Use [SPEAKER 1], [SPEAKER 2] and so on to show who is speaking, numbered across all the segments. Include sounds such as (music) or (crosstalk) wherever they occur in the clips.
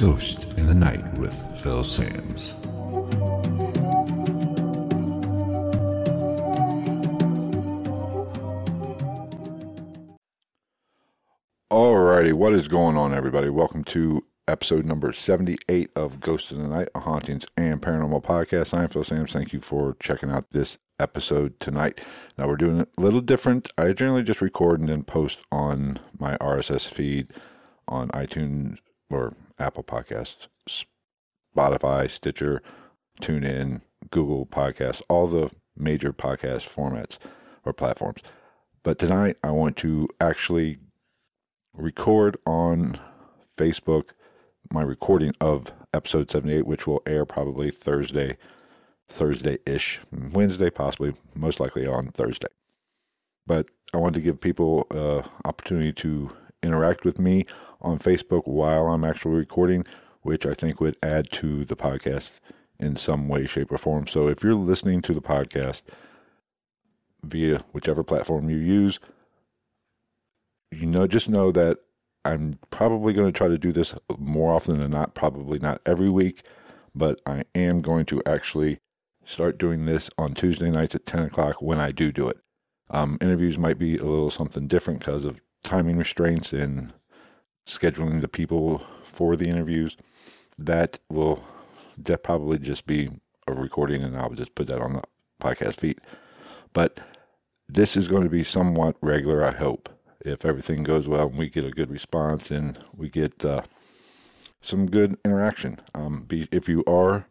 [SPEAKER 1] Ghost in the Night with Phil Sams. Alrighty, what is going on, everybody? Welcome to episode number 78 of Ghost in the Night, a hauntings and paranormal podcast. I'm Phil Sams. Thank you for checking out this episode tonight. Now, we're doing it a little different. I generally just record and then post on my RSS feed on iTunes or Apple Podcasts, Spotify, Stitcher, TuneIn, Google Podcasts, all the major podcast formats or platforms. But tonight I want to actually record on Facebook my recording of episode 78, which will air probably Thursday, Thursday ish, Wednesday, possibly, most likely on Thursday. But I want to give people uh, opportunity to interact with me on Facebook while I'm actually recording, which I think would add to the podcast in some way, shape, or form. So if you're listening to the podcast via whichever platform you use, you know, just know that I'm probably going to try to do this more often than not, probably not every week, but I am going to actually start doing this on Tuesday nights at 10 o'clock when I do do it. Um, interviews might be a little something different because of timing restraints and scheduling the people for the interviews. That will that probably just be a recording, and I'll just put that on the podcast feed. But this is going to be somewhat regular, I hope, if everything goes well and we get a good response and we get uh, some good interaction. Um, be, if you are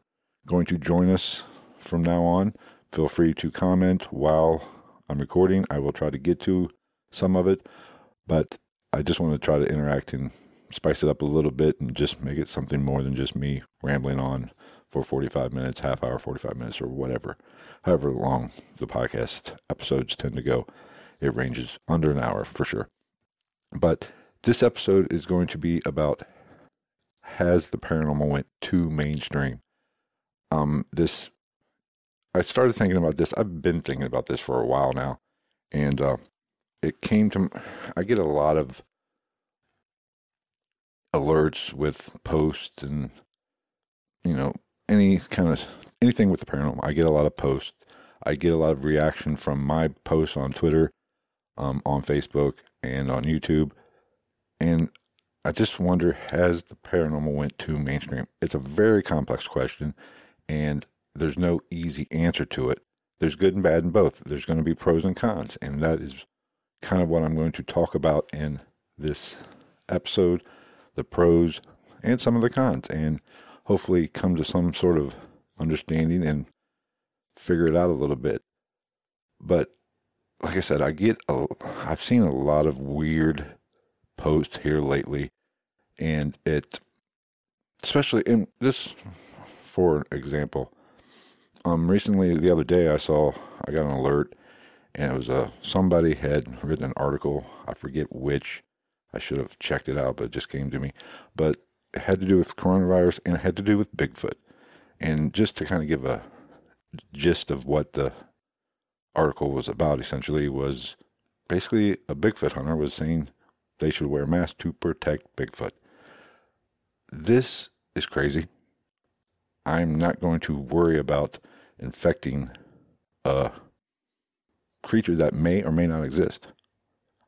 [SPEAKER 1] going to join us from now on, feel free to comment while I'm recording. I will try to get to some of it, but I just want to try to interact and spice it up a little bit and just make it something more than just me rambling on for 45 minutes, half hour, 45 minutes, or whatever. However long the podcast episodes tend to go, it ranges under an hour for sure. But this episode is going to be about has the paranormal went too mainstream. Um, this I started thinking about this. I've been thinking about this for a while now, and uh, it came to I get a lot of alerts with posts and you know any kind of anything with the paranormal. I get a lot of posts. I get a lot of reaction from my posts on Twitter, um, on Facebook, and on YouTube. And I just wonder has the paranormal went too mainstream? It's a very complex question, and there's no easy answer to it. There's good and bad in both. There's going to be pros and cons, and that is kind of what I'm going to talk about in this episode the pros and some of the cons, and hopefully come to some sort of understanding and figure it out a little bit. But like I said, I get a, I've seen a lot of weird posts here lately, and it, especially in this, for example, um, recently the other day I saw I got an alert and it was a uh, somebody had written an article. I forget which. I should have checked it out, but it just came to me. But it had to do with coronavirus and it had to do with Bigfoot. And just to kind of give a gist of what the article was about, essentially, was basically a Bigfoot hunter was saying they should wear masks to protect Bigfoot. This is crazy. I'm not going to worry about infecting a creature that may or may not exist.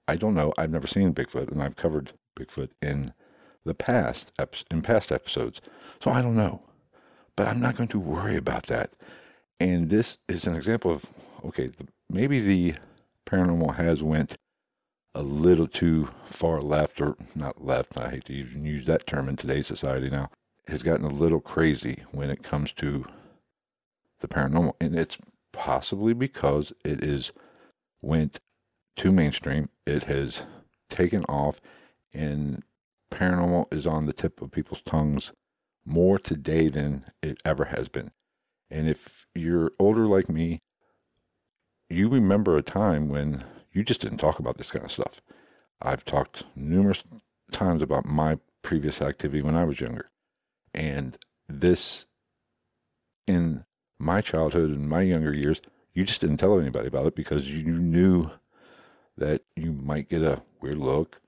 [SPEAKER 1] I don't know. I've never seen Bigfoot, and I've covered Bigfoot in the past in past episodes, so I don't know. But I'm not going to worry about that. And this is an example of okay, maybe the paranormal has went a little too far left, or not left. I hate to even use that term in today's society now. Has gotten a little crazy when it comes to the paranormal, and it's possibly because it is went too mainstream. It has taken off, and paranormal is on the tip of people's tongues more today than it ever has been. And if you're older like me, you remember a time when you just didn't talk about this kind of stuff. I've talked numerous times about my previous activity when I was younger. And this, in my childhood and my younger years, you just didn't tell anybody about it because you knew that you might get a weird look.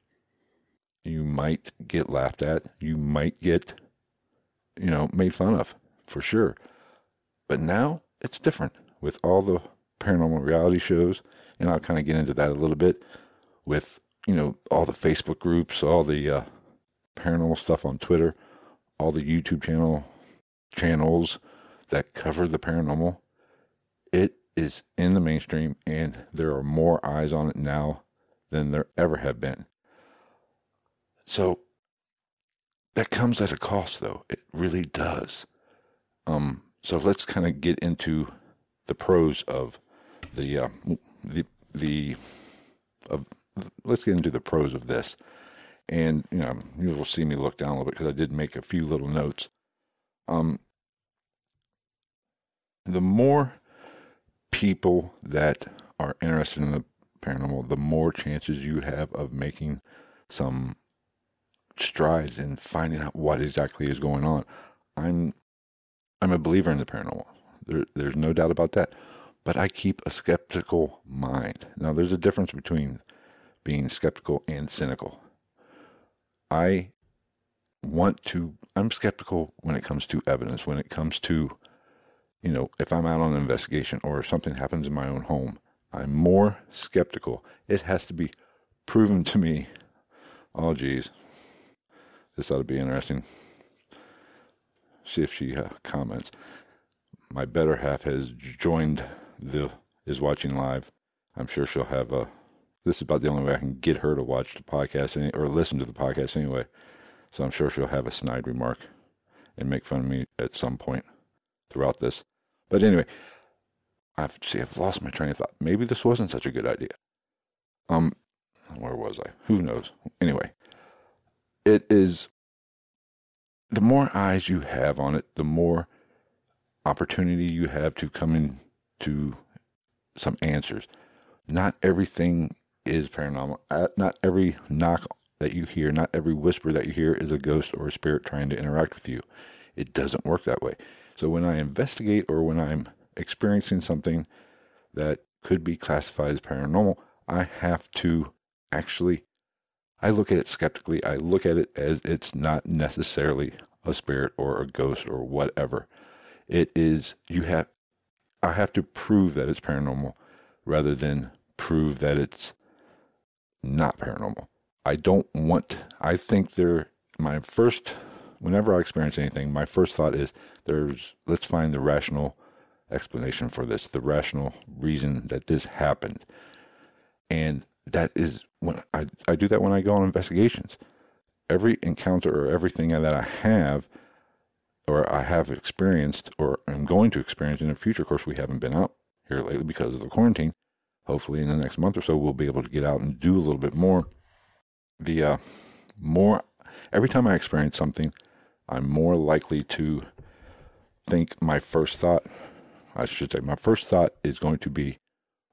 [SPEAKER 1] You might get laughed at. You might get, you know, made fun of for sure. But now it's different with all the paranormal reality shows. And I'll kind of get into that a little bit with, you know, all the Facebook groups, all the uh, paranormal stuff on Twitter, all the YouTube channel channels that cover the paranormal. It is in the mainstream, and there are more eyes on it now than there ever have been. So that comes at a cost, though. It really does. Um, so let's kind of get into the pros of the uh, the the of let's get into the pros of this. And you know, you will see me look down a little bit because I did make a few little notes. Um, the more people that are interested in the paranormal, the more chances you have of making some strides in finding out what exactly is going on. I'm I'm a believer in the paranormal. There, there's no doubt about that. But I keep a skeptical mind. Now, there's a difference between being skeptical and cynical. I want to, I'm skeptical when it comes to evidence, when it comes to, you know, if I'm out on an investigation or if something happens in my own home, I'm more skeptical. It has to be proven to me. Oh, geez. This ought to be interesting. See if she uh, comments. My better half has joined the, is watching live. I'm sure she'll have a this is about the only way I can get her to watch the podcast any, or listen to the podcast anyway. So I'm sure she'll have a snide remark and make fun of me at some point throughout this. But anyway, I've see I've lost my train of thought. Maybe this wasn't such a good idea. Um, where was I? Who knows? Anyway, it is the more eyes you have on it, the more opportunity you have to come in to some answers. Not everything is paranormal. Uh, not every knock that you hear, not every whisper that you hear is a ghost or a spirit trying to interact with you. It doesn't work that way. So when I investigate or when I'm experiencing something that could be classified as paranormal, I have to actually I look at it skeptically. I look at it as it's not necessarily a spirit or a ghost or whatever. It is you have I have to prove that it's paranormal rather than prove that it's not paranormal. I don't want, I think there, my first, whenever I experience anything, my first thought is there's, let's find the rational explanation for this, the rational reason that this happened. And that is when I, I do that when I go on investigations. Every encounter or everything that I have or I have experienced or am going to experience in the future, of course, we haven't been out here lately because of the quarantine, hopefully in the next month or so we'll be able to get out and do a little bit more the uh, more every time i experience something i'm more likely to think my first thought i should say my first thought is going to be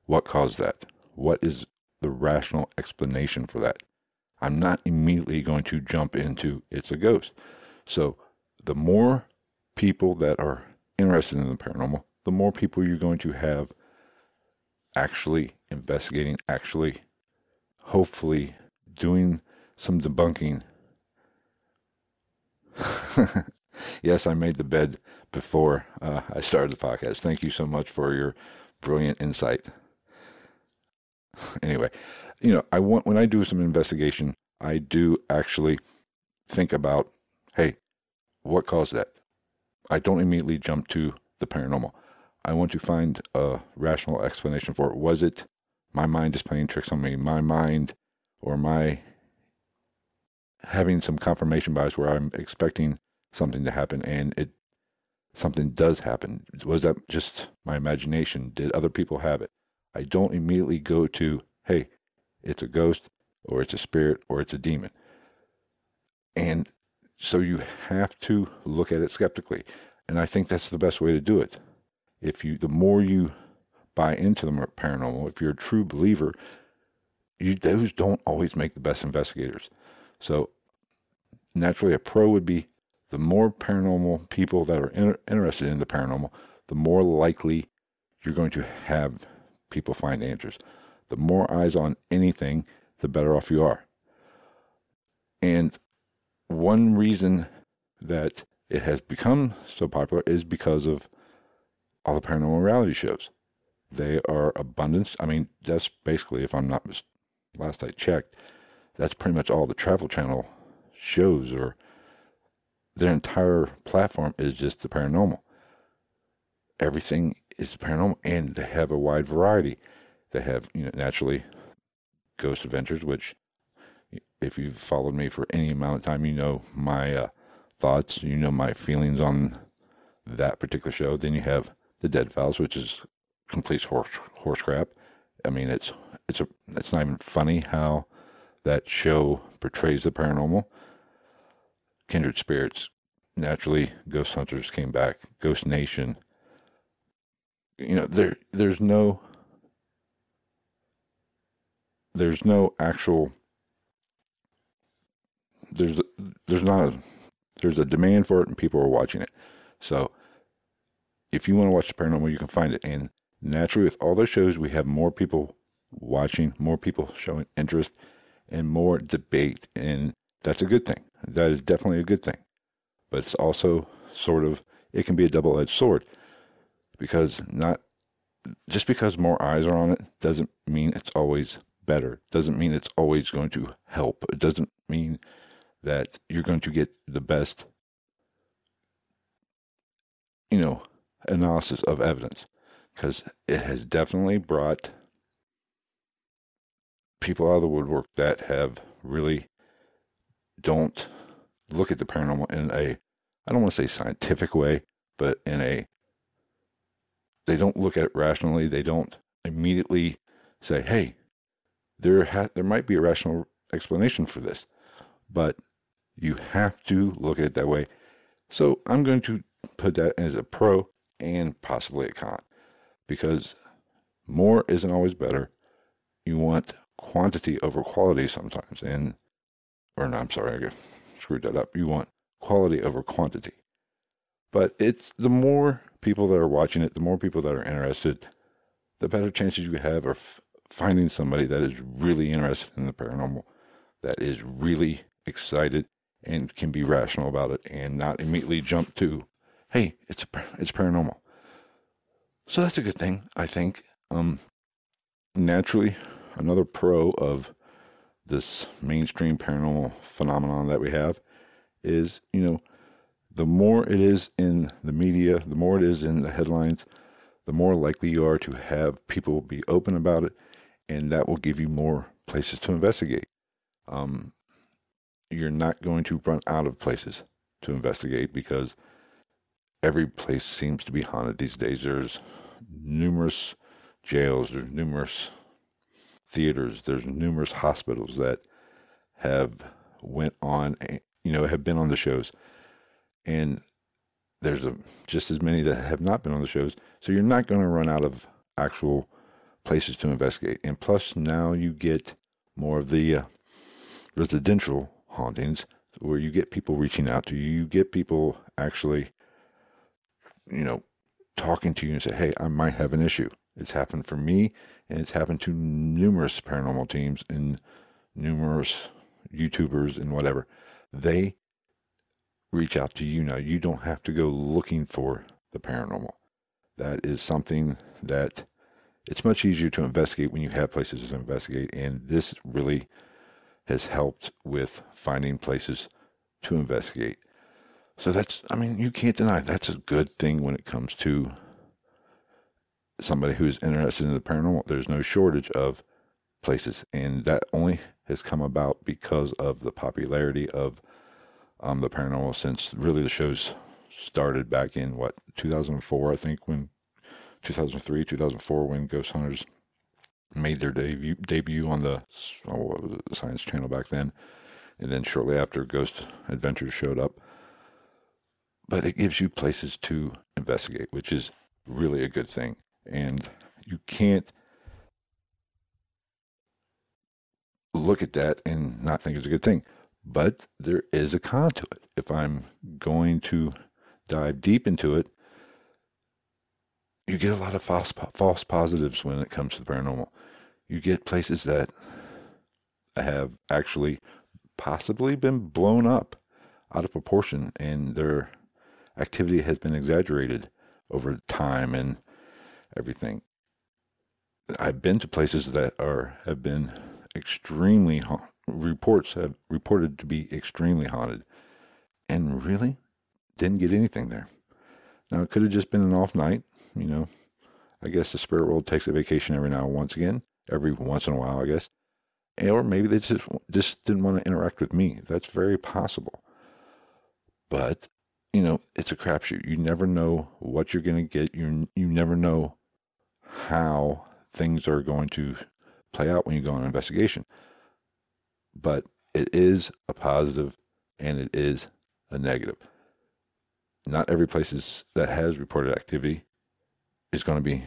[SPEAKER 1] what caused that what is the rational explanation for that i'm not immediately going to jump into it's a ghost so the more people that are interested in the paranormal the more people you're going to have actually investigating, actually, hopefully, doing some debunking. (laughs) yes, I made the bed before uh, I started the podcast. Thank you so much for your brilliant insight. (sighs) anyway, you know, I want when I do some investigation, I do actually think about, hey, what caused that? I don't immediately jump to the paranormal. I want to find a rational explanation for it. Was it my mind is playing tricks on me? My mind or my having some confirmation bias where I'm expecting something to happen and it something does happen. Was that just my imagination? Did other people have it? I don't immediately go to, hey, it's a ghost, or it's a spirit, or it's a demon. And so you have to look at it skeptically. And I think that's the best way to do it. If you, the more you buy into the paranormal, if you're a true believer, you, those don't always make the best investigators. So naturally, a pro would be the more paranormal people that are in, interested in the paranormal, the more likely you're going to have people find answers. The more eyes on anything, the better off you are. And one reason that it has become so popular is because of all the paranormal reality shows. They are abundance. I mean, that's basically, if I'm not mis- last I checked, that's pretty much all the Travel Channel shows, or their entire platform is just the paranormal. Everything is paranormal, and they have a wide variety. They have, you know, naturally, Ghost Adventures, which if you've followed me for any amount of time, you know my uh, thoughts, you know my feelings on that particular show. Then you have the Dead Files, which is complete horse horse crap. I mean, it's it's a it's not even funny how that show portrays the paranormal. Kindred Spirits, naturally, Ghost Hunters came back. Ghost Nation. You know, there there's no there's no actual there's there's not a there's a demand for it and people are watching it. So if you want to watch the paranormal, you can find it. And naturally, with all those shows, we have more people watching, more people showing interest, and more debate. And that's a good thing. That is definitely a good thing. But it's also sort of it can be a double edged sword because not just because more eyes are on it doesn't mean it's always better. Doesn't mean it's always going to help. It doesn't mean that you're going to get the best, you know, analysis of evidence because it has definitely brought people out of the woodwork that have really don't look at the paranormal in a I don't want to say scientific way, but in a they don't look at it rationally. They don't immediately say, "Hey, there ha- there might be a rational explanation for this," but you have to look at it that way. So I'm going to put that as a pro and possibly a con because more isn't always better. You want quantity over quality sometimes, and or no, I'm sorry, I screwed that up. You want quality over quantity, but it's the more people that are watching it, the more people that are interested, the better chances you have of finding somebody that is really interested in the paranormal, that is really excited and can be rational about it and not immediately jump to, hey, it's it's paranormal. So that's a good thing, I think. Um, naturally, another pro of this mainstream paranormal phenomenon that we have is, you know, the more it is in the media, the more it is in the headlines, the more likely you are to have people be open about it, and that will give you more places to investigate. Um, you're not going to run out of places to investigate because every place seems to be haunted these days. There's numerous jails, there's numerous theaters, there's numerous hospitals that have went on, you know, have been on the shows, and there's a, just as many that have not been on the shows. So you're not going to run out of actual places to investigate. And plus, now you get more of the uh, residential hauntings where you get people reaching out to you, you get people actually, you know, talking to you and say, hey, I might have an issue. It's happened for me, and it's happened to numerous paranormal teams and numerous YouTubers and whatever. They reach out to you now. You don't have to go looking for the paranormal. That is something that it's much easier to investigate when you have places to investigate, and this really has helped with finding places to investigate. So that's, I mean, you can't deny that's a good thing when it comes to somebody who's interested in the paranormal. There's no shortage of places, and that only has come about because of the popularity of um, the paranormal since really the shows started back in what 2004, I think, when 2003, 2004, when Ghost Hunters made their debut debut on the oh, what was it, the Science Channel back then, and then shortly after, Ghost Adventures showed up. But it gives you places to investigate, which is really a good thing, and you can't look at that and not think it's a good thing. But there is a con to it. If I'm going to dive deep into it, you get a lot of false false positives when it comes to the paranormal. You get places that have actually possibly been blown up out of proportion and their activity has been exaggerated over time and everything. I've been to places that are have been extremely reports have reported to be extremely haunted, and really didn't get anything there. Now it could have just been an off night, you know. I guess the spirit world takes a vacation every now and once again, every once in a while, I guess. Or maybe they just just didn't want to interact with me. That's very possible. But you know, it's a crapshoot. You never know what you're going to get. You you never know how things are going to play out when you go on an investigation. But it is a positive and it is a negative. Not every place is, that has reported activity is going to be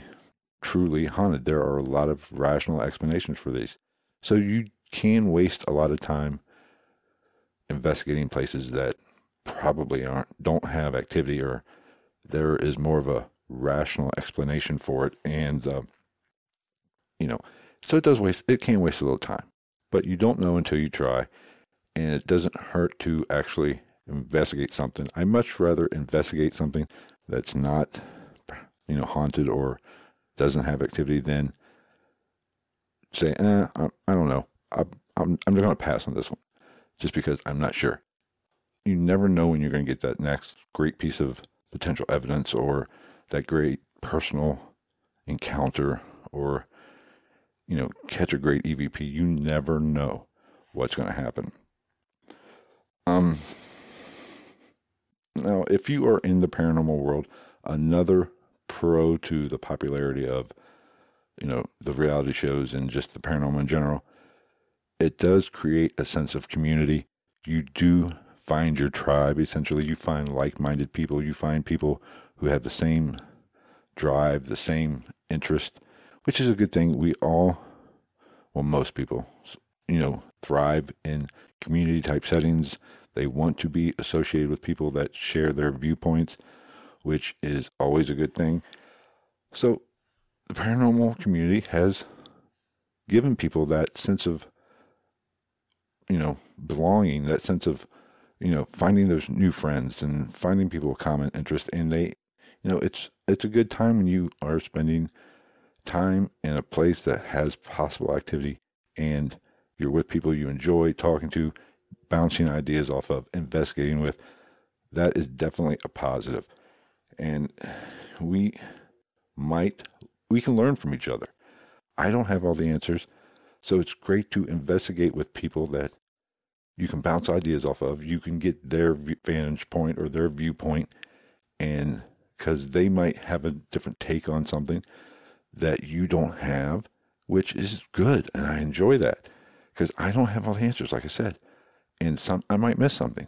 [SPEAKER 1] truly haunted. There are a lot of rational explanations for these. So you can waste a lot of time investigating places that probably aren't don't have activity or there is more of a rational explanation for it and uh, you know so it does waste, it can waste a little time, but you don't know until you try. And it doesn't hurt to actually investigate something. I much rather investigate something that's not, you know, haunted or doesn't have activity than say, eh, I, I don't know. I, I'm, I'm going to pass on this one just because I'm not sure. You never know when you're going to get that next great piece of potential evidence or that great personal encounter or you know, catch a great EVP. You never know what's going to happen. Um, now, if you are in the paranormal world, another pro to the popularity of, you know, the reality shows and just the paranormal in general, it does create a sense of community. You do find your tribe. Essentially, you find like-minded people. You find people who have the same drive, the same interest which is a good thing. We all, well, most people, you know, thrive in community type settings. They want to be associated with people that share their viewpoints, which is always a good thing. So, the paranormal community has given people that sense of, you know, belonging, that sense of, you know, finding those new friends and finding people of common interest. And they, you know, it's it's a good time when you are spending time in a place that has possible activity and you're with people you enjoy talking to, bouncing ideas off of, investigating with, that is definitely a positive. And we might, we can learn from each other. I don't have all the answers, so it's great to investigate with people that you can bounce ideas off of. You can get their vantage point or their viewpoint, and because they might have a different take on something that you don't have, which is good. And I enjoy that because I don't have all the answers, like I said. And some I might miss something.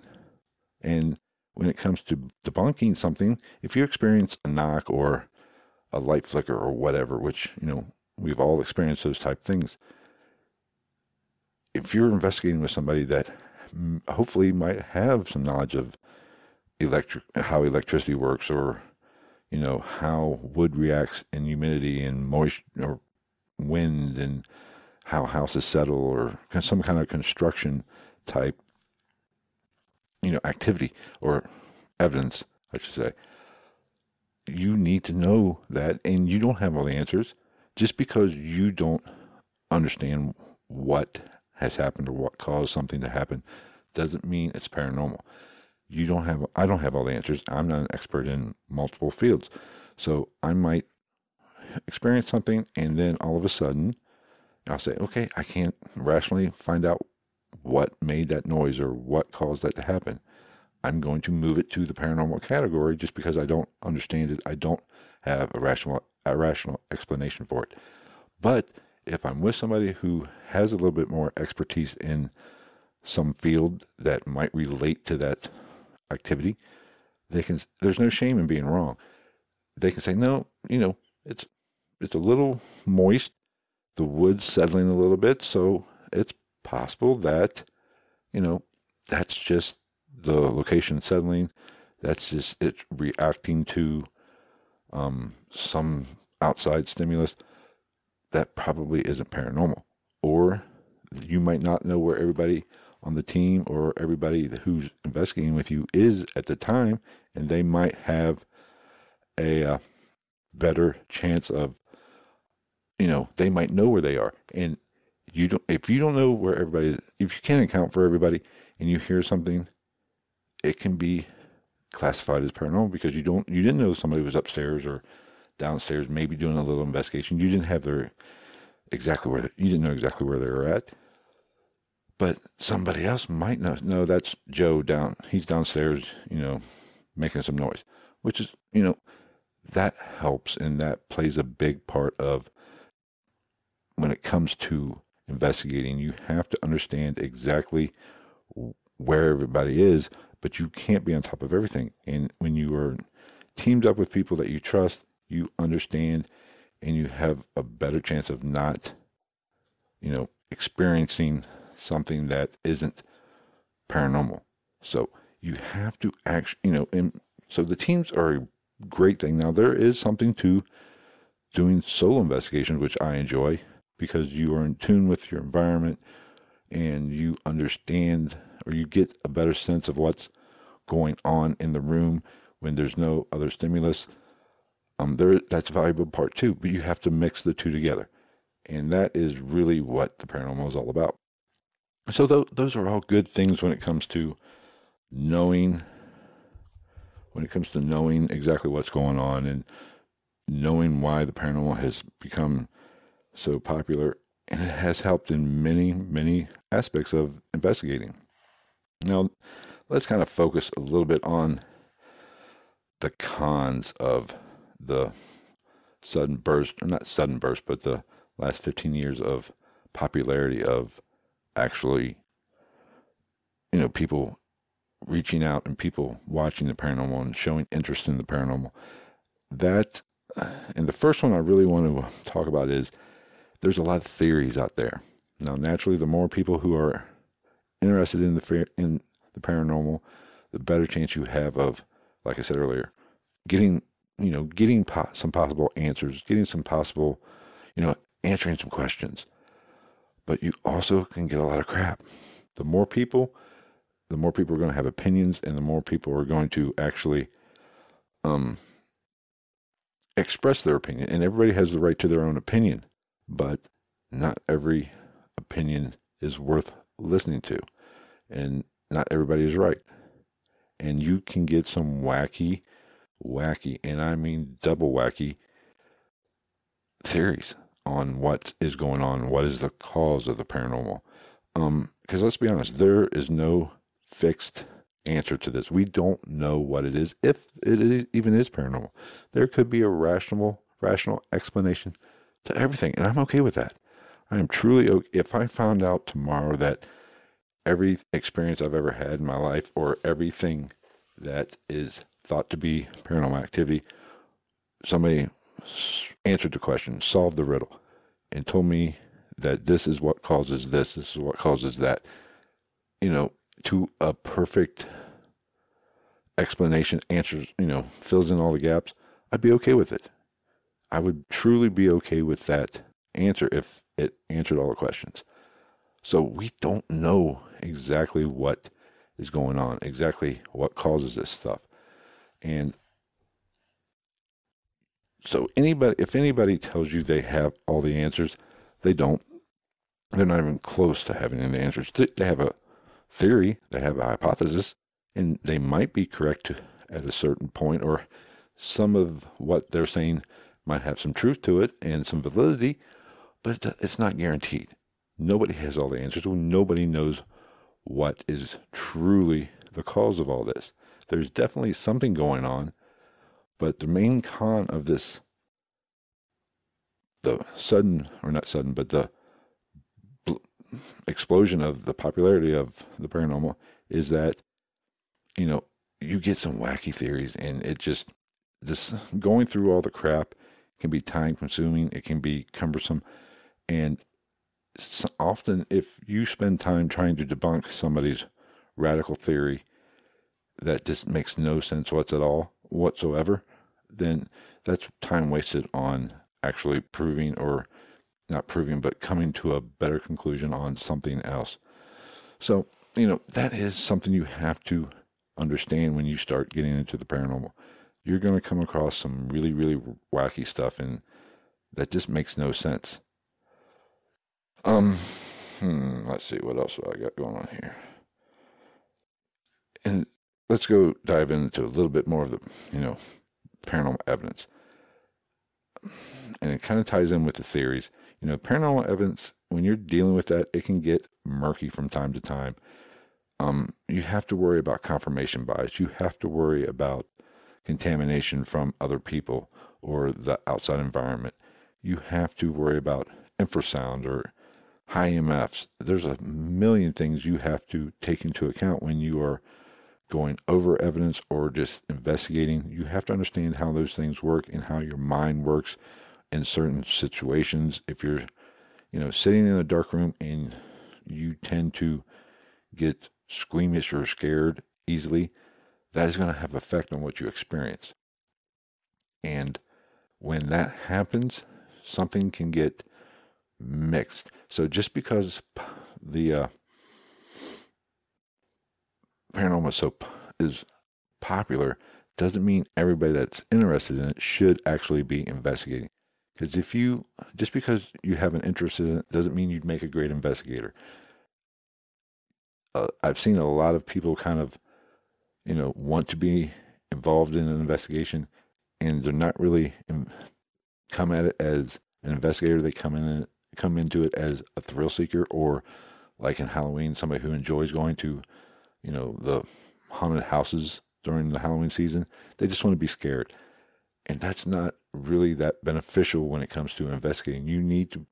[SPEAKER 1] And when it comes to debunking something, if you experience a knock or a light flicker or whatever, which, you know, we've all experienced those type things. If you're investigating with somebody that hopefully might have some knowledge of electric how electricity works or you know, how wood reacts in humidity and moisture or wind and how houses settle or some kind of construction type, you know, activity or evidence, I should say. You need to know that, and you don't have all the answers. Just because you don't understand what has happened or what caused something to happen doesn't mean it's paranormal you don't have I don't have all the answers. I'm not an expert in multiple fields. So I might experience something and then all of a sudden I'll say, okay, I can't rationally find out what made that noise or what caused that to happen. I'm going to move it to the paranormal category just because I don't understand it. I don't have a rational a rational explanation for it. But if I'm with somebody who has a little bit more expertise in some field that might relate to that activity, they can. There's no shame in being wrong. They can say, no, you know, it's it's a little moist. The wood's settling a little bit, so it's possible that, you know, that's just the location settling. That's just it reacting to um, some outside stimulus. That probably isn't paranormal. Or you might not know where everybody on the team or everybody who's investigating with you is at the time, and they might have a uh, better chance of, you know, they might know where they are. And you don't, if you don't know where everybody is, if you can't account for everybody and you hear something, it can be classified as paranormal because you don't, you didn't know somebody was upstairs or downstairs, maybe doing a little investigation. You didn't have their exactly where, you didn't know exactly where they were at but somebody else might know that's Joe down. He's downstairs, you know, making some noise, which is, you know, that helps and that plays a big part of when it comes to investigating. You have to understand exactly where everybody is, but you can't be on top of everything. And when you are teamed up with people that you trust, you understand and you have a better chance of not, you know, experiencing something that isn't paranormal. So you have to actually, you know, and so the teams are a great thing. Now there is something to doing solo investigations, which I enjoy because you are in tune with your environment and you understand or you get a better sense of what's going on in the room when there's no other stimulus. Um, there that's a valuable part too, but you have to mix the two together, and that is really what the paranormal is all about. So th- those are all good things when it comes to knowing when it comes to knowing exactly what's going on and knowing why the paranormal has become so popular and it has helped in many many aspects of investigating. Now, let's kind of focus a little bit on the cons of the sudden burst, or not sudden burst, but the last 15 years of popularity of actually, you know, people reaching out and people watching the paranormal and showing interest in the paranormal. That, uh, and the first one I really want to talk about is there's a lot of theories out there. Now, naturally, the more people who are interested in the in the paranormal, the better chance you have of, like I said earlier, getting you know getting po- some possible answers, getting some possible, you know, answering some questions but you also can get a lot of crap. The more people, the more people are going to have opinions, and the more people are going to actually um, express their opinion. And everybody has the right to their own opinion, but not every opinion is worth listening to, and not everybody is right. And you can get some wacky, wacky, and I mean double wacky theories on what is going on, what is the cause of the paranormal. Um, because let's be honest, there is no fixed answer to this. We don't know what it is, if it even is paranormal. There could be a rational, rational explanation to everything, and I'm okay with that. I am truly okay. If I found out tomorrow that every experience I've ever had in my life, or everything that is thought to be paranormal activity, somebody answered the question, solved the riddle, and told me that this is what causes this, this is what causes that, you know, to a perfect explanation, answers, you know, fills in all the gaps, I'd be okay with it. I would truly be okay with that answer if it answered all the questions. So we don't know exactly what is going on, exactly what causes this stuff. And so anybody, if anybody tells you they have all the answers, they don't. They're not even close to having any answers. They have a theory, they have a hypothesis, and they might be correct at a certain point, or some of what they're saying might have some truth to it and some validity, but it's not guaranteed. Nobody has all the answers. Nobody knows what is truly the cause of all this. There's definitely something going on but the main con of this the sudden, or not sudden, but the explosion of the popularity of the paranormal is that, you know, you get some wacky theories and it just, this going through all the crap can be time consuming. It can be cumbersome. And often if you spend time trying to debunk somebody's radical theory that just makes no sense what's at all whatsoever, then that's time wasted on actually proving or not proving, but coming to a better conclusion on something else. So, you know, that is something you have to understand when you start getting into the paranormal. You're going to come across some really, really wacky stuff, and that just makes no sense. Um, hmm, let's see what else I got going on here. And let's go dive into a little bit more of the, you know, paranormal evidence. And it kind of ties in with the theories. You know, paranormal evidence, when you're dealing with that, it can get murky from time to time. Um, you have to worry about confirmation bias. You have to worry about contamination from other people or the outside environment. You have to worry about infrasound or high EMFs. There's a million things you have to take into account when you are going over evidence or just investigating. You have to understand how those things work and how your mind works in certain situations. If you're, you know, sitting in a dark room and you tend to get squeamish or scared easily, that is going to have effect on what you experience. And when that happens, something can get mixed. So just because the uh, paranormal so is popular doesn't mean everybody that's interested in it should actually be investigating. Because if you, just because you have an interest in it, doesn't mean you'd make a great investigator. Uh, I've seen a lot of people kind of, you know, want to be involved in an investigation, and they're not really in, come at it as an investigator. They come in come into it as a thrill seeker, or like in Halloween, somebody who enjoys going to, you know, the haunted houses during the Halloween season. They just want to be scared, and that's not really that beneficial when it comes to investigating. You need to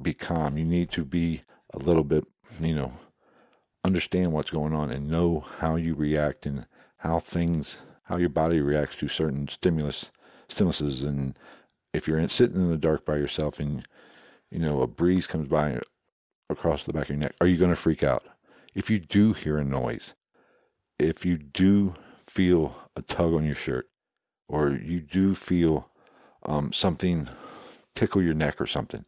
[SPEAKER 1] be calm. You need to be a little bit, you know, understand what's going on and know how you react and how things, how your body reacts to certain stimulus, stimuluses. And if you're in, sitting in the dark by yourself and, you know, a breeze comes by across the back of your neck, are you going to freak out? If you do hear a noise, if you do feel a tug on your shirt, or you do feel um, something tickle your neck or something,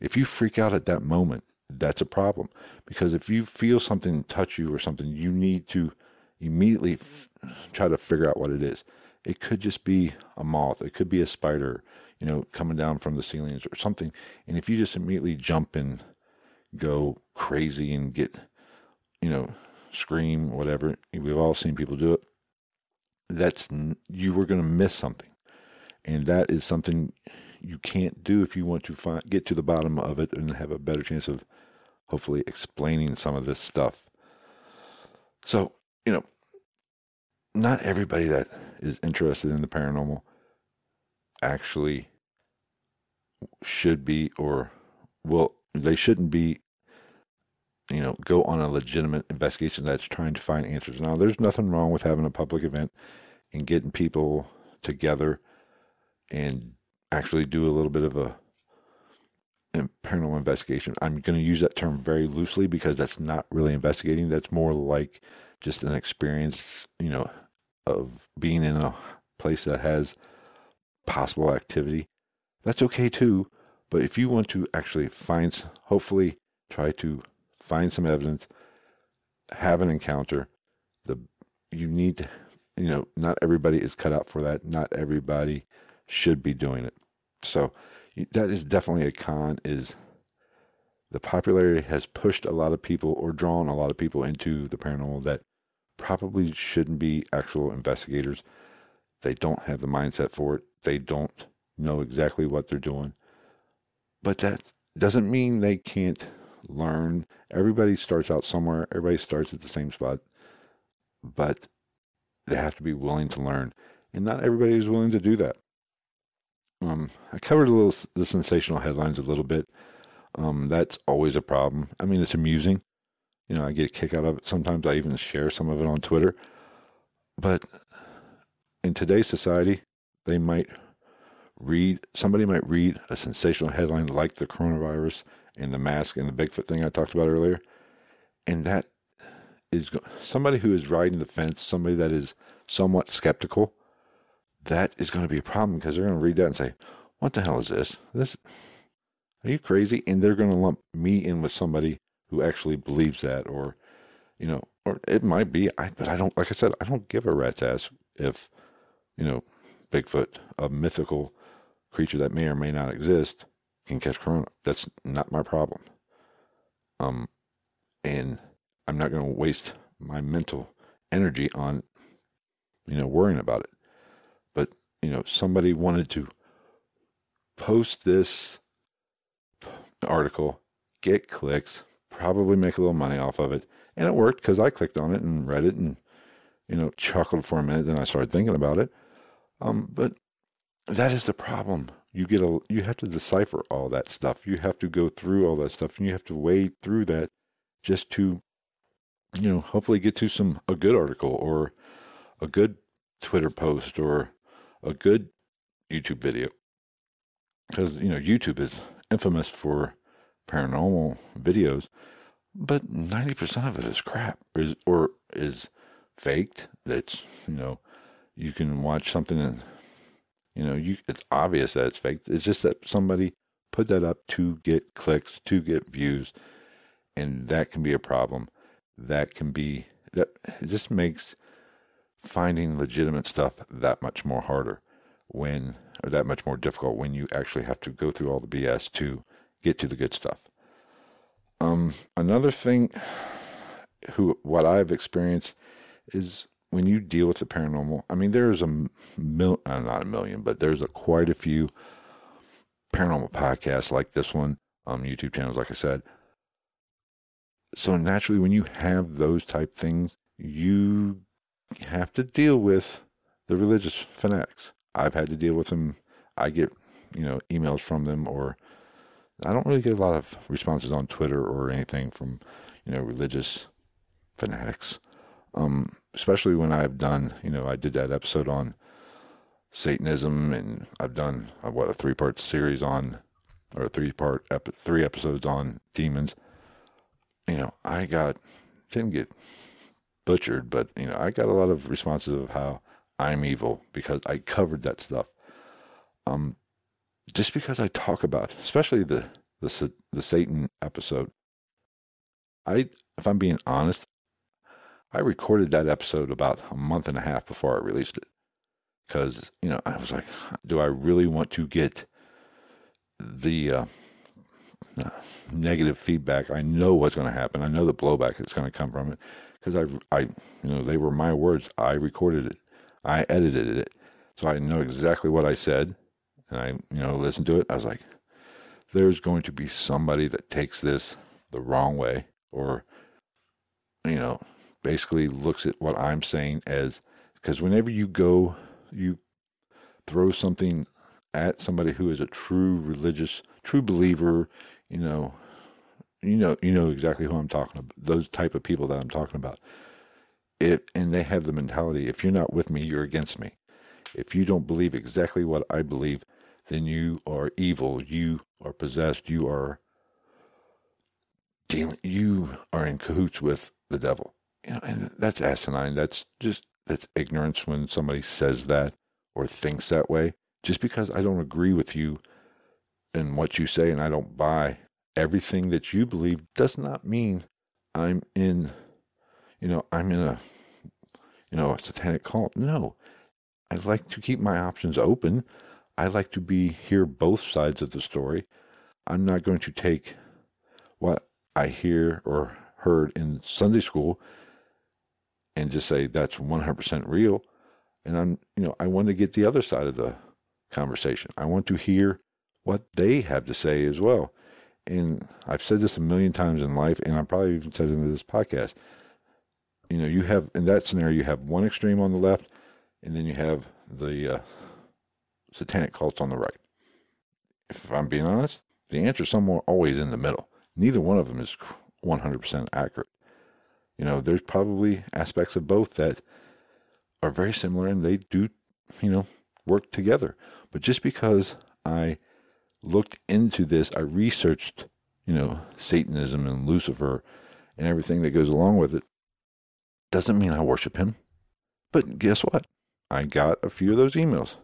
[SPEAKER 1] if you freak out at that moment, that's a problem. Because if you feel something touch you or something, you need to immediately f- try to figure out what it is. It could just be a moth, it could be a spider, you know, coming down from the ceilings or something. And if you just immediately jump and go crazy and get, you know, scream, whatever, we've all seen people do it. That's you were going to miss something, and that is something you can't do if you want to find, get to the bottom of it and have a better chance of hopefully explaining some of this stuff. So you know, not everybody that is interested in the paranormal actually should be or will they shouldn't be you know go on a legitimate investigation that's trying to find answers now there's nothing wrong with having a public event and getting people together and actually do a little bit of a paranormal investigation. I'm going to use that term very loosely because that's not really investigating. That's more like just an experience, you know, of being in a place that has possible activity. That's okay too. But if you want to actually find, hopefully, try to find some evidence, have an encounter, the you need to you know, not everybody is cut out for that. Not everybody should be doing it. So that is definitely a con is the popularity has pushed a lot of people or drawn a lot of people into the paranormal that probably shouldn't be actual investigators. They don't have the mindset for it. They don't know exactly what they're doing. But that doesn't mean they can't learn. Everybody starts out somewhere. Everybody starts at the same spot. But they have to be willing to learn. And not everybody is willing to do that. Um, I covered a little the sensational headlines a little bit. Um, that's always a problem. I mean, it's amusing. You know, I get a kick out of it. Sometimes I even share some of it on Twitter. But in today's society, they might read somebody might read a sensational headline like the coronavirus and the mask and the Bigfoot thing I talked about earlier, and that is somebody who is riding the fence, somebody that is somewhat skeptical. That is going to be a problem because they're going to read that and say, "What the hell is this? This are you crazy?" And they're going to lump me in with somebody who actually believes that, or you know, or it might be. I but I don't. Like I said, I don't give a rat's ass if you know Bigfoot, a mythical creature that may or may not exist, can catch corona. That's not my problem. Um, and I'm not going to waste my mental energy on, you know, worrying about it. But, you know, somebody wanted to post this article, get clicks, probably make a little money off of it. And it worked because I clicked on it and read it and, you know, chuckled for a minute. Then I started thinking about it. Um, but that is the problem. You get a you have to decipher all that stuff. You have to go through all that stuff and you have to wade through that just to you know, hopefully get to some a good article or a good Twitter post or a good YouTube video. Cuz you know, YouTube is infamous for paranormal videos, but 90% of it is crap or is, or is faked. That's, you know, you can watch something and you know, you it's obvious that it's fake. It's just that somebody put that up to get clicks, to get views, and that can be a problem. That can be that just makes finding legitimate stuff that much more harder when or that much more difficult when you actually have to go through all the BS to get to the good stuff. Um, another thing who what I've experienced is when you deal with the paranormal, I mean, there's a mil, uh, not a million, but there's a quite a few paranormal podcasts like this one, um, YouTube channels, like I said. So naturally, when you have those type things, you have to deal with the religious fanatics. I've had to deal with them. I get, you know, emails from them, or I don't really get a lot of responses on Twitter or anything from, you know, religious fanatics. Um, especially when I've done, you know, I did that episode on Satanism, and I've done uh, what a three part series on, or a three part ep- three episodes on demons. You know, I got didn't get butchered, but you know, I got a lot of responses of how I'm evil because I covered that stuff. Um, just because I talk about, especially the the the Satan episode, I if I'm being honest, I recorded that episode about a month and a half before I released it. Because, you know, I was like, do I really want to get the uh, uh, negative feedback? I know what's going to happen. I know the blowback that's going to come from it. Because I, I, you know, they were my words. I recorded it. I edited it. So I know exactly what I said. And I, you know, listened to it. I was like, there's going to be somebody that takes this the wrong way or, you know, basically looks at what I'm saying as because whenever you go, you throw something at somebody who is a true religious, true believer, you know, you know, you know exactly who I'm talking about. Those type of people that I'm talking about. If and they have the mentality: if you're not with me, you're against me. If you don't believe exactly what I believe, then you are evil. You are possessed. You are dealing. You are in cahoots with the devil you know, and that's asinine. That's just that's ignorance when somebody says that or thinks that way. Just because I don't agree with you and what you say and I don't buy everything that you believe does not mean I'm in you know, I'm in a you know, a satanic cult. No. I like to keep my options open. I like to be hear both sides of the story. I'm not going to take what I hear or heard in Sunday school and just say that's 100% real. And I'm, you know, I want to get the other side of the conversation. I want to hear what they have to say as well. And I've said this a million times in life, and I probably even said it in this podcast. You know, you have in that scenario, you have one extreme on the left, and then you have the uh, satanic cults on the right. if I'm being honest, the answer is somewhere always in the middle. Neither one of them is 100% accurate. You know, there's probably aspects of both that are very similar and they do, you know, work together. But just because I looked into this, I researched, you know, Satanism and Lucifer and everything that goes along with it, doesn't mean I worship him. But guess what? I got a few of those emails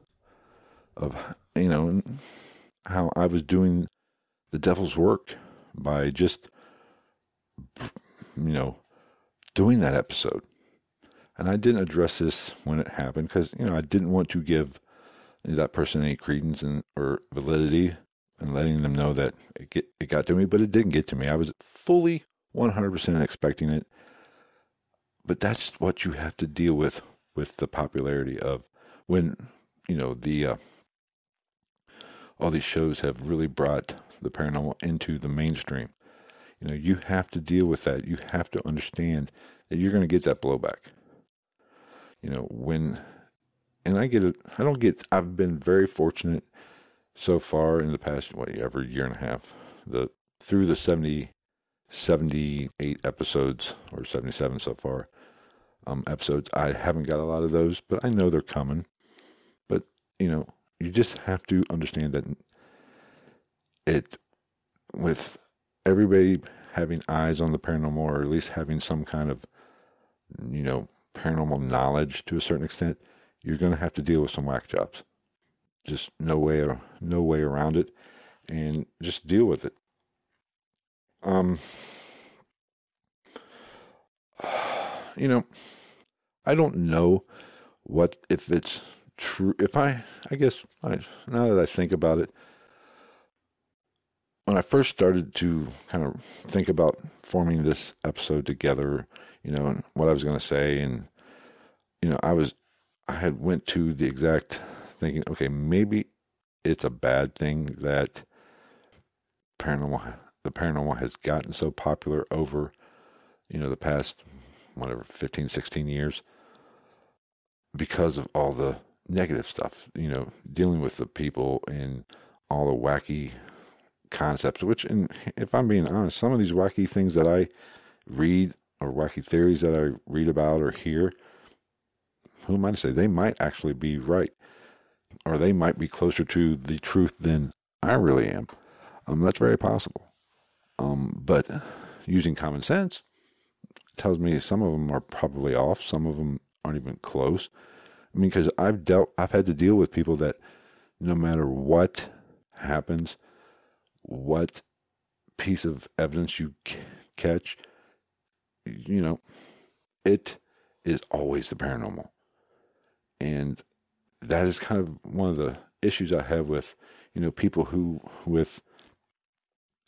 [SPEAKER 1] of, you know, how I was doing the devil's work by just, you know, doing that episode. And I didn't address this when it happened because, you know, I didn't want to give that person any credence and, or validity and letting them know that it, get, it got to me, but it didn't get to me. I was fully 100% expecting it. But that's what you have to deal with with the popularity of when, you know, the uh, all these shows have really brought the paranormal into the mainstream. You know, you have to deal with that. You have to understand that you're going to get that blowback. You know, when, and I get it, I don't get, I've been very fortunate so far in the past, whatever year and a half, the, through the 70, 78 episodes or 77 so far, um, episodes. I haven't got a lot of those, but I know they're coming. But, you know, you just have to understand that it, with everybody having eyes on the paranormal, or at least having some kind of, you know, paranormal knowledge to a certain extent, you're going to have to deal with some whack jobs. Just no way, no way around it, and just deal with it. Um, (sighs) you know, I don't know what if it's true. If I, I guess, I, now that I think about it, when I first started to kind of think about forming this episode together, you know, and what I was going to say, and you know, I was, I had went to the exact thinking, okay, maybe it's a bad thing that paranormal, the paranormal has gotten so popular over, you know, the past, whatever, 15, 16 years because of all the negative stuff, you know, dealing with the people and all the wacky concepts, which, in, if I'm being honest, some of these wacky things that I read or wacky theories that I read about or hear, who am I to say? They might actually be right, or they might be closer to the truth than I really am. Um, that's very possible. Um, but using common sense tells me some of them are probably off. Some of them aren't even close. I mean, because I've dealt, I've had to deal with people that no matter what happens, what piece of evidence you c- catch, you know, it is always the paranormal. And that is kind of one of the issues I have with, you know, people who, with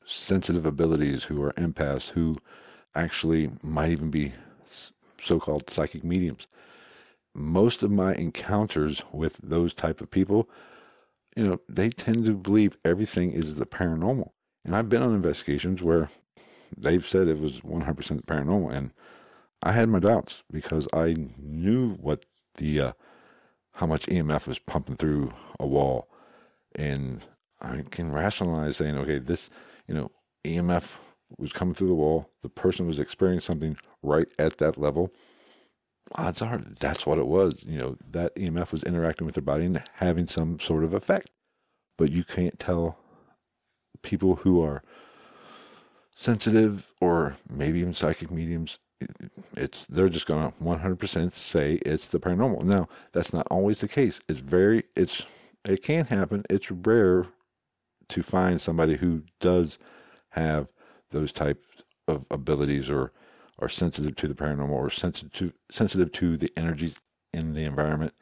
[SPEAKER 1] sensitive abilities, who are empaths, who actually might even be so called psychic mediums. Most of my encounters with those type of people you know, they tend to believe everything is the paranormal. And I've been on investigations where they've said it was 100% paranormal. And I had my doubts because I knew what the, uh, how much EMF was pumping through a wall. And I can rationalize saying, okay, this, you know, EMF was coming through the wall. The person was experiencing something right at that level odds are that's what it was. You know, that EMF was interacting with their body and having some sort of effect. But you can't tell people who are sensitive or maybe even psychic mediums it's they're just going to 100% say it's the paranormal. Now, that's not always the case. It's very it's it can happen. It's rare to find somebody who does have those types of abilities or are sensitive to the paranormal or sensitive to, sensitive to the energies in the environment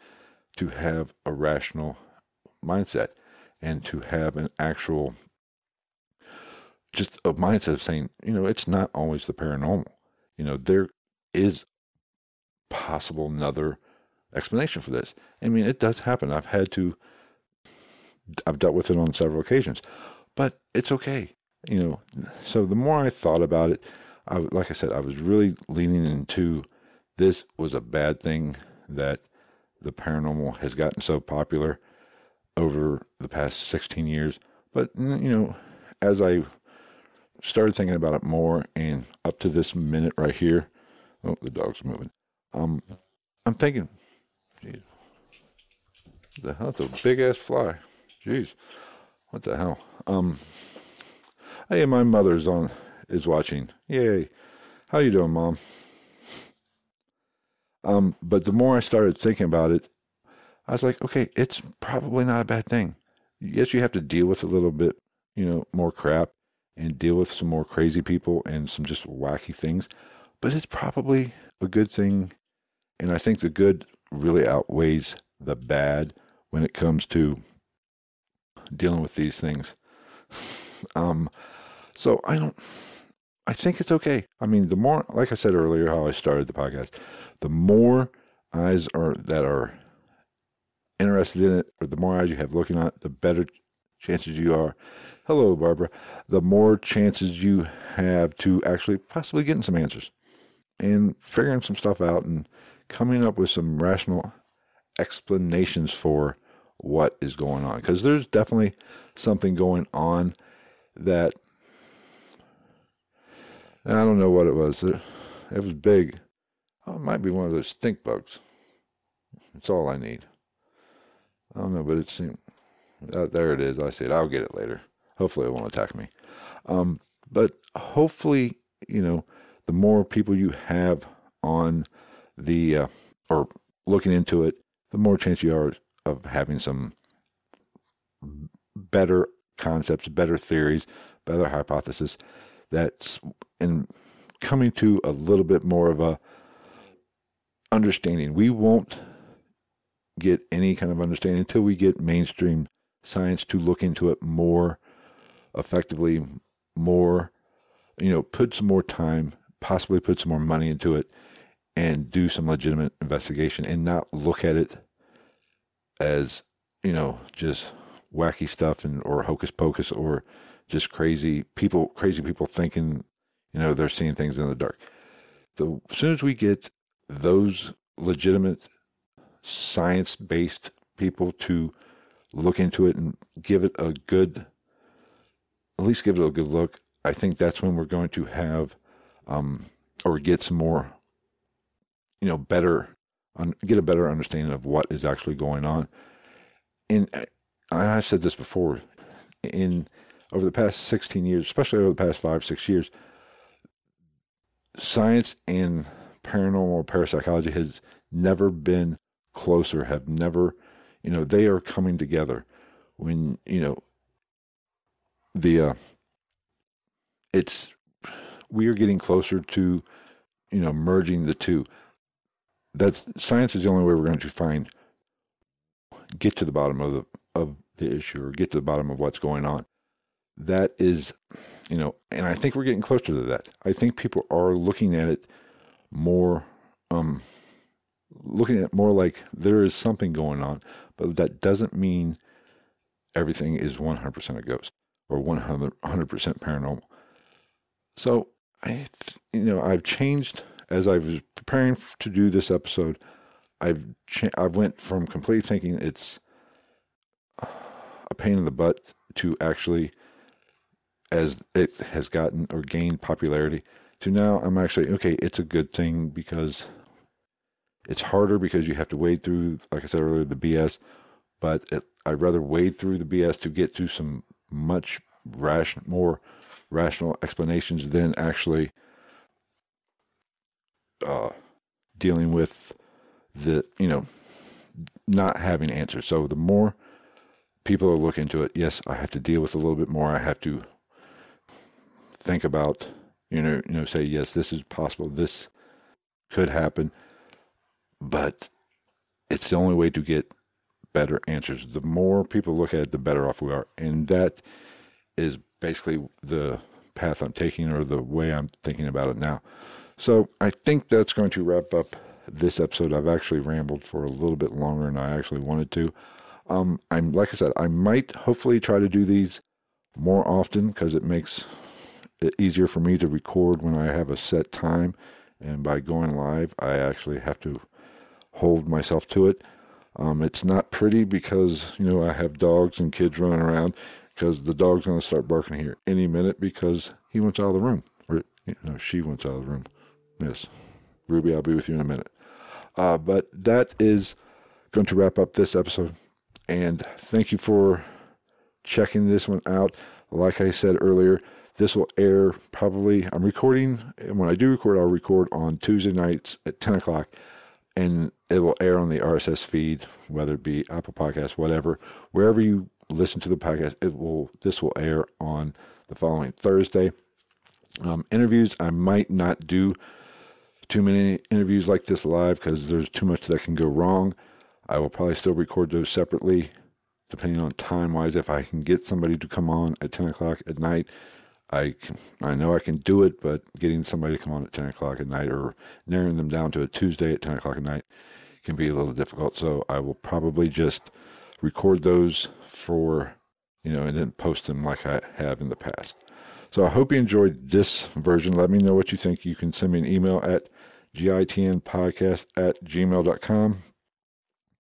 [SPEAKER 1] to have a rational mindset and to have an actual just a mindset of saying, you know, it's not always the paranormal. You know, there is possible another explanation for this. I mean, it does happen. I've had to, I've dealt with it on several occasions, but it's okay. You know, so the more I thought about it, I, like I said, I was really leaning into this was a bad thing that the paranormal has gotten so popular over the past 16 years. But you know, as I started thinking about it more, and up to this minute right here, oh, the dog's moving. Um, I'm thinking, geez, the hell? It's a big ass fly. Jeez, what the hell? Um, hey, my mother's on is watching. Yay! How you doing, mom? Um, but the more I started thinking about it, I was like, okay, it's probably not a bad thing. Yes, you have to deal with a little bit, you know, more crap and deal with some more crazy people and some just wacky things, but it's probably a good thing. And I think the good really outweighs the bad when it comes to dealing with these things. (sighs) Um, so I don't, I think it's okay. I mean, the more, like I said earlier, how I started the podcast, the more eyes are that are interested in it, or the more eyes you have looking at it, the better chances you are. Hello, Barbara. The more chances you have to actually possibly getting some answers and figuring some stuff out and coming up with some rational explanations for what is going on. Because there's definitely something going on that I don't know what it was. It, was big. Oh, it might be one of those stink bugs. That's all I need. I don't know, but it seemed. Uh, there it is. I see it. I'll get it later. Hopefully, it won't attack me. Um, but hopefully, you know, the more people you have on the uh, or looking into it, the more chance you are of having some better concepts, better theories, better hypothesis that's in coming to a little bit more of a understanding. We won't get any kind of understanding until we get mainstream science to look into it more effectively, more, you know, put some more time, possibly put some more money into it, and do some legitimate investigation and not look at it as, you know, just wacky stuff and or hocus pocus or just crazy people crazy people thinking you know they're seeing things in the dark. The as soon as we get those legitimate science based people to look into it and give it a good at least give it a good look i think that's when we're going to have um or get some more you know better un, get a better understanding of what is actually going on. And I said this before in over the past 16 years, especially over the past five, six years, science and paranormal parapsychology has never been closer, have never, you know, they are coming together. When, you know, the, uh, it's, we are getting closer to, you know, merging the two. That's science is the only way we're going to find, get to the bottom of the, of the issue or get to the bottom of what's going on that is, you know, and I think we're getting closer to that. I think people are looking at it more, um, looking at more like there is something going on, but that doesn't mean everything is 100% a ghost or 100, 100% paranormal. So I, you know, I've changed as I was preparing to do this episode. I've cha- I went from completely thinking it's a pain in the butt to actually as it has gotten or gained popularity to now I'm actually okay, it's a good thing because it's harder because you have to wade through, like I said earlier, the BS. But it, I'd rather wade through the BS to get to some much ration, more rational explanations than actually uh, dealing with the, you know, not having answers. So the more people are looking into it, yes, I have to deal with a little bit more. I have to think about, you know, you know, say yes, this is possible, this could happen, but it's the only way to get better answers. The more people look at it, the better off we are, and that is basically the path I'm taking or the way I'm thinking about it now. So I think that's going to wrap up this episode. I've actually rambled for a little bit longer than I actually wanted to. Um, I'm like I said, I might hopefully try to do these more often because it makes easier for me to record when I have a set time. And by going live, I actually have to hold myself to it. Um, it's not pretty because, you know, I have dogs and kids running around because the dog's going to start barking here any minute because he wants out of the room. Or, you know, she wants out of the room. Yes. Ruby, I'll be with you in a minute. Uh, but that is going to wrap up this episode. And thank you for checking this one out. Like I said earlier, this will air probably, I'm recording, and when I do record, I'll record on Tuesday nights at 10 o'clock, and it will air on the RSS feed, whether it be Apple Podcasts, whatever, wherever you listen to the podcast, it will, this will air on the following Thursday. Um, interviews, I might not do too many interviews like this live because there's too much that can go wrong. I will probably still record those separately, depending on time wise. If I can get somebody to come on at 10 o'clock at night, I can, I know I can do it, but getting somebody to come on at 10 o'clock at night or narrowing them down to a Tuesday at 10 o'clock at night can be a little difficult. So I will probably just record those for, you know, and then post them like I have in the past. So I hope you enjoyed this version. Let me know what you think. You can send me an email at gitnpodcast at gmail.com.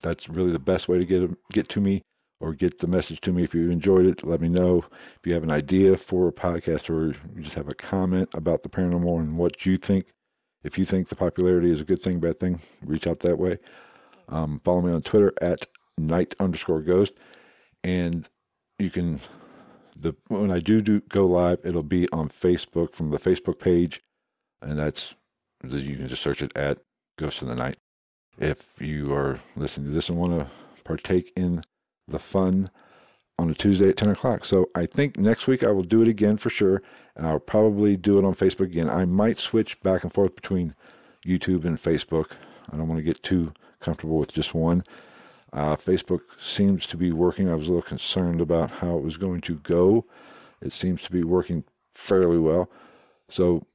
[SPEAKER 1] That's really the best way to get get to me or get the message to me. If you enjoyed it, let me know. If you have an idea for a podcast or you just have a comment about the paranormal and what you think, if you think the popularity is a good thing, bad thing, reach out that way. Um, follow me on Twitter at night underscore ghost. And you can, the when I do, do go live, it'll be on Facebook from the Facebook page. And that's, you can just search it at Ghost in the Night. If you are listening to this and want to partake in the fun on a Tuesday at 10 o'clock. So I think next week I will do it again for sure, and I'll probably do it on Facebook again. I might switch back and forth between YouTube and Facebook. I don't want to get too comfortable with just one. Uh, Facebook seems to be working. I was a little concerned about how it was going to go. It seems to be working fairly well. So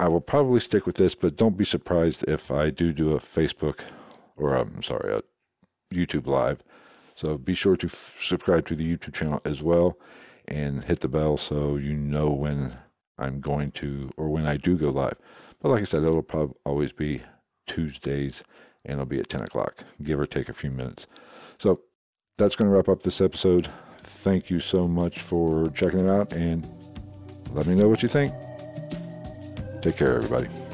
[SPEAKER 1] I will probably stick with this, but don't be surprised if I do do a Facebook or I'm sorry, a YouTube live so be sure to f- subscribe to the YouTube channel as well and hit the bell so you know when I'm going to or when I do go live. But like I said, it'll probably always be Tuesdays and it'll be at 10 o'clock, give or take a few minutes. So that's going to wrap up this episode. Thank you so much for checking it out and let me know what you think. Take care, everybody.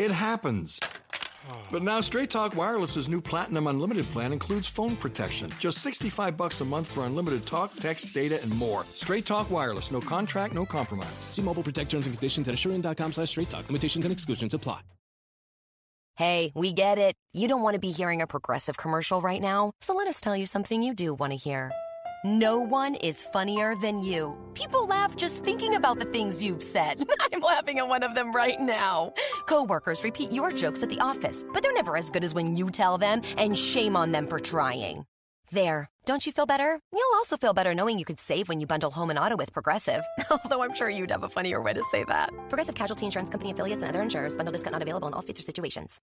[SPEAKER 2] It happens. But now Straight Talk Wireless's new Platinum Unlimited plan includes phone protection. Just 65 bucks a month for unlimited talk, text, data, and more. Straight Talk Wireless. No contract, no compromise.
[SPEAKER 3] See Mobile Protect terms and conditions at assurant.com slash straight talk. Limitations and exclusions apply.
[SPEAKER 4] Hey, we get it. You don't want to be hearing a progressive commercial right now, so let us tell you something you do want to hear. No one is funnier than you. People laugh just thinking about the things you've said. (laughs) I'm laughing at one of them right now. Coworkers repeat your jokes at the office, but they're never as good as when you tell them, and shame on them for trying. There. Don't you feel better? You'll also feel better knowing you could save when you bundle home and auto with Progressive. (laughs) Although I'm sure you'd have a funnier way to say that. Progressive Casualty Insurance Company affiliates and other insurers. Bundle discount not available in all states or situations.